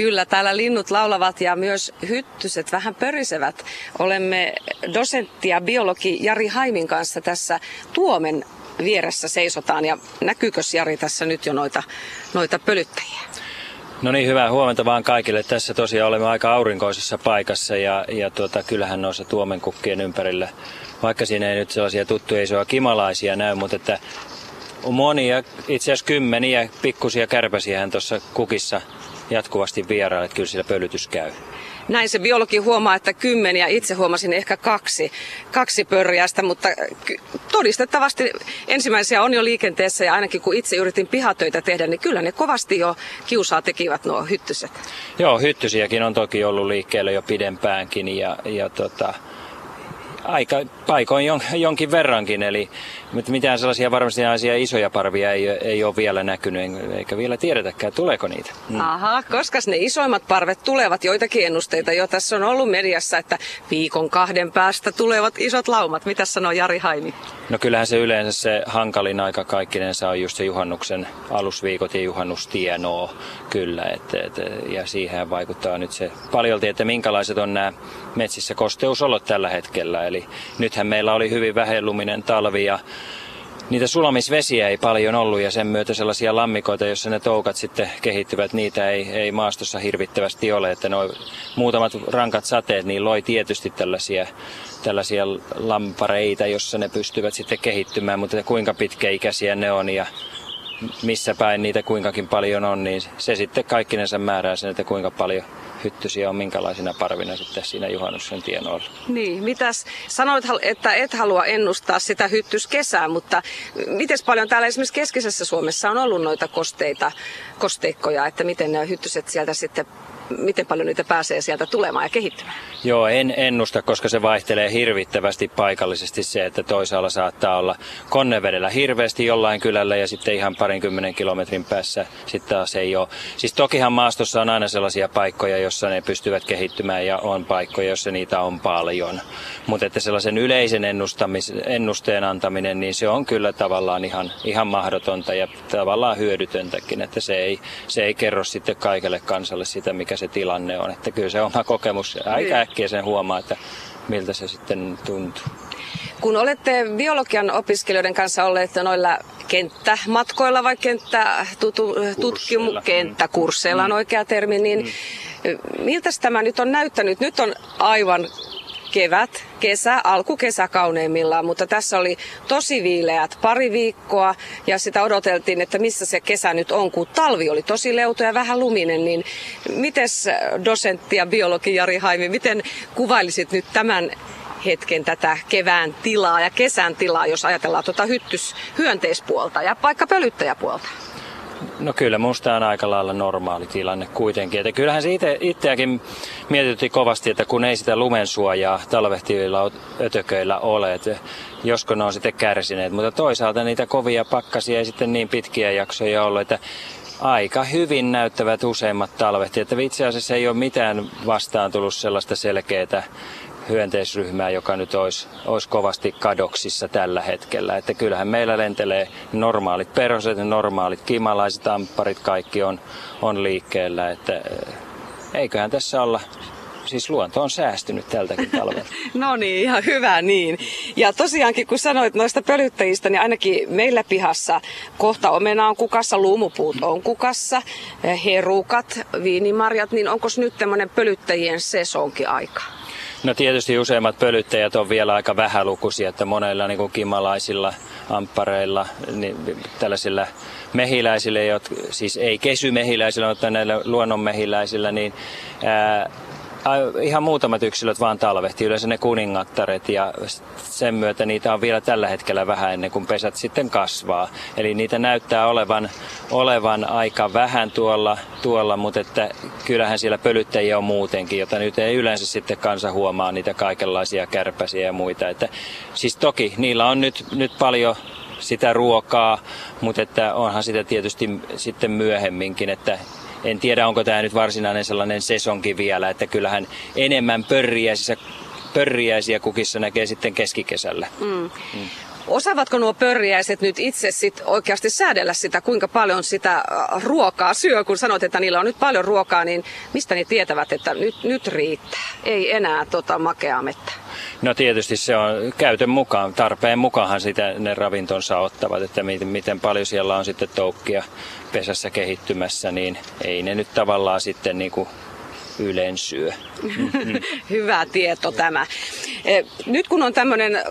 Kyllä, täällä linnut laulavat ja myös hyttyset vähän pörisevät. Olemme dosentti ja biologi Jari Haimin kanssa tässä Tuomen vieressä seisotaan ja näkyykö Jari tässä nyt jo noita, noita pölyttäjiä? No niin, hyvää huomenta vaan kaikille. Tässä tosiaan olemme aika aurinkoisessa paikassa ja, ja tuota, kyllähän noissa tuomenkukkien ympärillä, vaikka siinä ei nyt sellaisia tuttuja isoja kimalaisia näy, mutta että on monia, itse asiassa kymmeniä pikkusia kärpäsiä tuossa kukissa jatkuvasti vieraille, että kyllä siellä pölytys käy. Näin se biologi huomaa, että kymmeniä, itse huomasin ehkä kaksi, kaksi pörjästä, mutta todistettavasti ensimmäisiä on jo liikenteessä ja ainakin kun itse yritin pihatöitä tehdä, niin kyllä ne kovasti jo kiusaa tekivät nuo hyttyset. Joo, hyttysiäkin on toki ollut liikkeellä jo pidempäänkin ja, ja tota, aika paikoin jon, jonkin verrankin, eli mitään sellaisia varmasti isoja parvia ei, ei ole vielä näkynyt, eikä vielä tiedetäkään, tuleeko niitä. Mm. Aha, koska ne isoimmat parvet tulevat, joitakin ennusteita jo tässä on ollut mediassa, että viikon kahden päästä tulevat isot laumat. Mitä sanoo Jari Haimi? No kyllähän se yleensä se hankalin aika kaikkinensa on just se juhannuksen alusviikot ja juhannustienoo kyllä, et, et, ja siihen vaikuttaa nyt se paljolti, että minkälaiset on nämä metsissä kosteusolot tällä hetkellä, eli nythän meillä oli hyvin vähenluminen talvi ja niitä sulamisvesiä ei paljon ollut ja sen myötä sellaisia lammikoita, joissa ne toukat sitten kehittyvät, niitä ei, ei maastossa hirvittävästi ole. Että nuo muutamat rankat sateet niin loi tietysti tällaisia, tällaisia lampareita, jossa ne pystyvät sitten kehittymään, mutta kuinka pitkäikäisiä ne on ja missä päin niitä kuinkakin paljon on, niin se sitten kaikkinensa määrää sen, että kuinka paljon hyttysiä on minkälaisina parvina sitten siinä juhannuksen tienoilla. Niin, mitäs sanoit, että et halua ennustaa sitä hyttyskesää, mutta miten paljon täällä esimerkiksi keskisessä Suomessa on ollut noita kosteita, kosteikkoja, että miten nämä hyttyset sieltä sitten miten paljon niitä pääsee sieltä tulemaan ja kehittymään? Joo, en ennusta, koska se vaihtelee hirvittävästi paikallisesti se, että toisaalla saattaa olla konnevedellä hirveästi jollain kylällä ja sitten ihan parinkymmenen kilometrin päässä sitten taas ei ole. Siis tokihan maastossa on aina sellaisia paikkoja, jossa ne pystyvät kehittymään ja on paikkoja, joissa niitä on paljon. Mutta että sellaisen yleisen ennusteen antaminen, niin se on kyllä tavallaan ihan, ihan mahdotonta ja tavallaan hyödytöntäkin, että se ei, se ei kerro sitten kaikelle kansalle sitä, mikä se tilanne on. Että kyllä se oma kokemus aika niin. äkkiä sen huomaa, että miltä se sitten tuntuu. Kun olette biologian opiskelijoiden kanssa olleet noilla kenttämatkoilla vai kenttätutkimu- kenttäkursseilla on mm. oikea termi, niin mm. miltä tämä nyt on näyttänyt? Nyt on aivan kevät, kesä, alkukesä kauneimmillaan, mutta tässä oli tosi viileät pari viikkoa ja sitä odoteltiin, että missä se kesä nyt on, kun talvi oli tosi leuto ja vähän luminen, niin miten dosentti ja biologi Jari Haimi, miten kuvailisit nyt tämän hetken tätä kevään tilaa ja kesän tilaa, jos ajatellaan tuota hyttys hyönteispuolta ja vaikka pölyttäjäpuolta? No kyllä, musta on aika lailla normaali tilanne kuitenkin. Että kyllähän se ite, itseäkin mietitytti kovasti, että kun ei sitä lumensuojaa talvehtivilla ötököillä ole, että josko ne on sitten kärsineet. Mutta toisaalta niitä kovia pakkasia ei sitten niin pitkiä jaksoja ollut, että aika hyvin näyttävät useimmat talvet. Että itse asiassa ei ole mitään vastaan tullut sellaista selkeää hyönteisryhmää, joka nyt olisi, olisi kovasti kadoksissa tällä hetkellä. Että kyllähän meillä lentelee normaalit perhoset, normaalit kimalaiset, ampparit, kaikki on, on liikkeellä. Että eh, eiköhän tässä olla siis luonto on säästynyt tältäkin talvelta. no niin, ihan hyvä niin. Ja tosiaankin kun sanoit noista pölyttäjistä, niin ainakin meillä pihassa kohta omena on kukassa, luumupuut on kukassa, eh, herukat, viinimarjat, niin onko nyt tämmöinen pölyttäjien sesonkin aika? No tietysti useimmat pölyttäjät on vielä aika vähälukuisia, että monella niin kuin kimalaisilla amppareilla, niin tällaisilla mehiläisillä, jotka, siis ei kesymehiläisillä, mutta näillä luonnonmehiläisillä, niin ää, ihan muutamat yksilöt vaan talvehtii, yleensä ne kuningattaret ja sen myötä niitä on vielä tällä hetkellä vähän ennen kuin pesät sitten kasvaa. Eli niitä näyttää olevan, olevan aika vähän tuolla, tuolla, mutta että kyllähän siellä pölyttäjiä on muutenkin, jota nyt ei yleensä sitten kansa huomaa niitä kaikenlaisia kärpäsiä ja muita. Että, siis toki niillä on nyt, nyt paljon sitä ruokaa, mutta että onhan sitä tietysti sitten myöhemminkin, että en tiedä onko tämä nyt varsinainen sellainen sesonki vielä, että kyllähän enemmän pörriäisissä, pörriäisiä kukissa näkee sitten keskikesällä. Mm. Mm. Osaavatko nuo pörjäiset nyt itse sit oikeasti säädellä sitä, kuinka paljon sitä äh, ruokaa syö, kun sanot, että niillä on nyt paljon ruokaa, niin mistä ne tietävät, että nyt, nyt riittää, ei enää tota makeaa mettä? No tietysti se on käytön mukaan, tarpeen mukaan sitä ne ravintonsa ottavat, että miten, miten paljon siellä on sitten toukkia pesässä kehittymässä, niin ei ne nyt tavallaan sitten niin kuin ylensyö. Hyvä tieto tämä. Eh, nyt kun on tämmöinen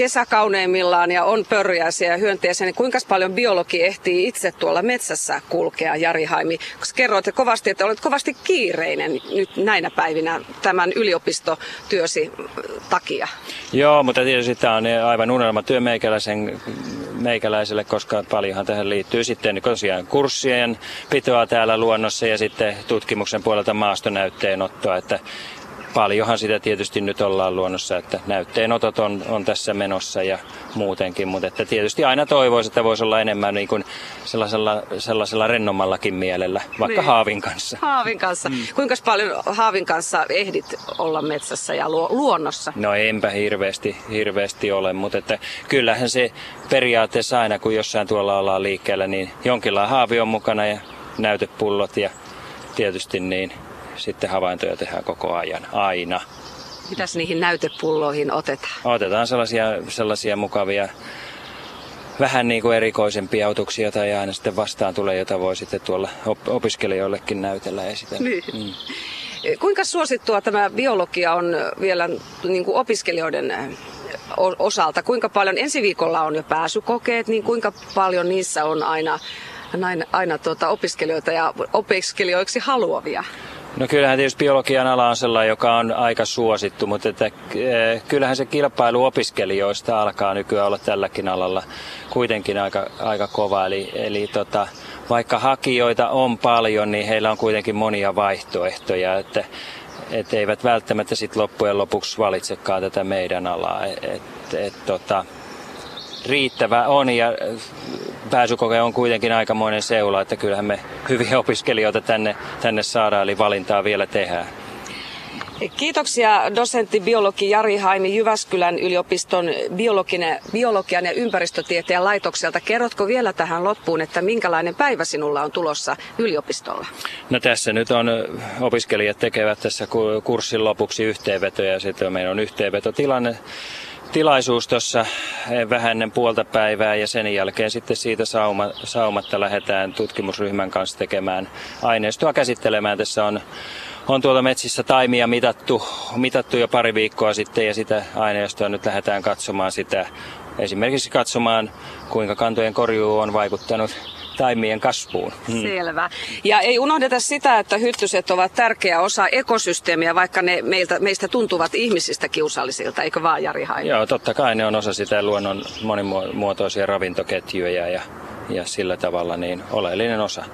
kesä kauneimmillaan ja on pörjäisiä ja hyönteisiä, niin kuinka paljon biologi ehtii itse tuolla metsässä kulkea, Jari Haimi? Koska kerroit kovasti, että olet kovasti kiireinen nyt näinä päivinä tämän yliopistotyösi takia. Joo, mutta tietysti tämä on aivan unelmatyö meikäläisen, meikäläiselle, koska paljonhan tähän liittyy sitten tosiaan kurssien pitoa täällä luonnossa ja sitten tutkimuksen puolelta maastonäytteenottoa, että paljonhan sitä tietysti nyt ollaan luonnossa, että näytteenotot on, on tässä menossa ja muutenkin, mutta että tietysti aina toivoisi, että voisi olla enemmän niin kuin sellaisella, sellaisella rennommallakin mielellä, vaikka niin. haavin kanssa. Haavin kanssa. Mm. Kuinka paljon haavin kanssa ehdit olla metsässä ja luonnossa? No enpä hirveästi, hirveästi ole, mutta että kyllähän se periaatteessa aina, kun jossain tuolla ollaan liikkeellä, niin jonkinlainen haavi on mukana ja näytepullot ja tietysti niin sitten havaintoja tehdään koko ajan, aina. Mitäs niihin näytepulloihin otetaan? Otetaan sellaisia, sellaisia mukavia, vähän niin kuin erikoisempia otuksia tai aina sitten vastaan tulee, jota voi sitten tuolla opiskelijoillekin näytellä ja esitellä. Niin. Mm. Kuinka suosittua tämä biologia on vielä niin kuin opiskelijoiden osalta? Kuinka paljon ensi viikolla on jo pääsykokeet, niin kuinka paljon niissä on aina, aina, aina tuota opiskelijoita ja opiskelijoiksi haluavia? No kyllähän tietysti biologian ala on sellainen, joka on aika suosittu, mutta että, eh, kyllähän se kilpailu opiskelijoista alkaa nykyään olla tälläkin alalla kuitenkin aika, aika kova. Eli, eli tota, vaikka hakijoita on paljon, niin heillä on kuitenkin monia vaihtoehtoja, että et eivät välttämättä sit loppujen lopuksi valitsekaan tätä meidän alaa. Et, et, et, tota, riittävä on ja pääsykoke on kuitenkin aikamoinen seula, että kyllähän me hyviä opiskelijoita tänne, tänne saadaan, eli valintaa vielä tehdään. Kiitoksia dosentti biologi Jari Haimi Jyväskylän yliopiston biologian ja ympäristötieteen laitokselta. Kerrotko vielä tähän loppuun, että minkälainen päivä sinulla on tulossa yliopistolla? No tässä nyt on opiskelijat tekevät tässä kurssin lopuksi yhteenvetoja ja sitten meillä on yhteenvetotilanne tilaisuus tuossa eh, vähän ennen puolta päivää ja sen jälkeen sitten siitä sauma, saumatta lähdetään tutkimusryhmän kanssa tekemään aineistoa käsittelemään. Tässä on, on tuolla metsissä taimia mitattu, mitattu jo pari viikkoa sitten ja sitä aineistoa nyt lähdetään katsomaan sitä. Esimerkiksi katsomaan, kuinka kantojen korjuu on vaikuttanut taimien kasvuun. Hmm. Selvä. Ja ei unohdeta sitä, että hyttyset ovat tärkeä osa ekosysteemiä, vaikka ne meiltä, meistä tuntuvat ihmisistä kiusallisilta, eikö vaan Jari Hain? Joo, totta kai ne on osa sitä luonnon monimuotoisia ravintoketjuja ja, ja sillä tavalla niin oleellinen osa.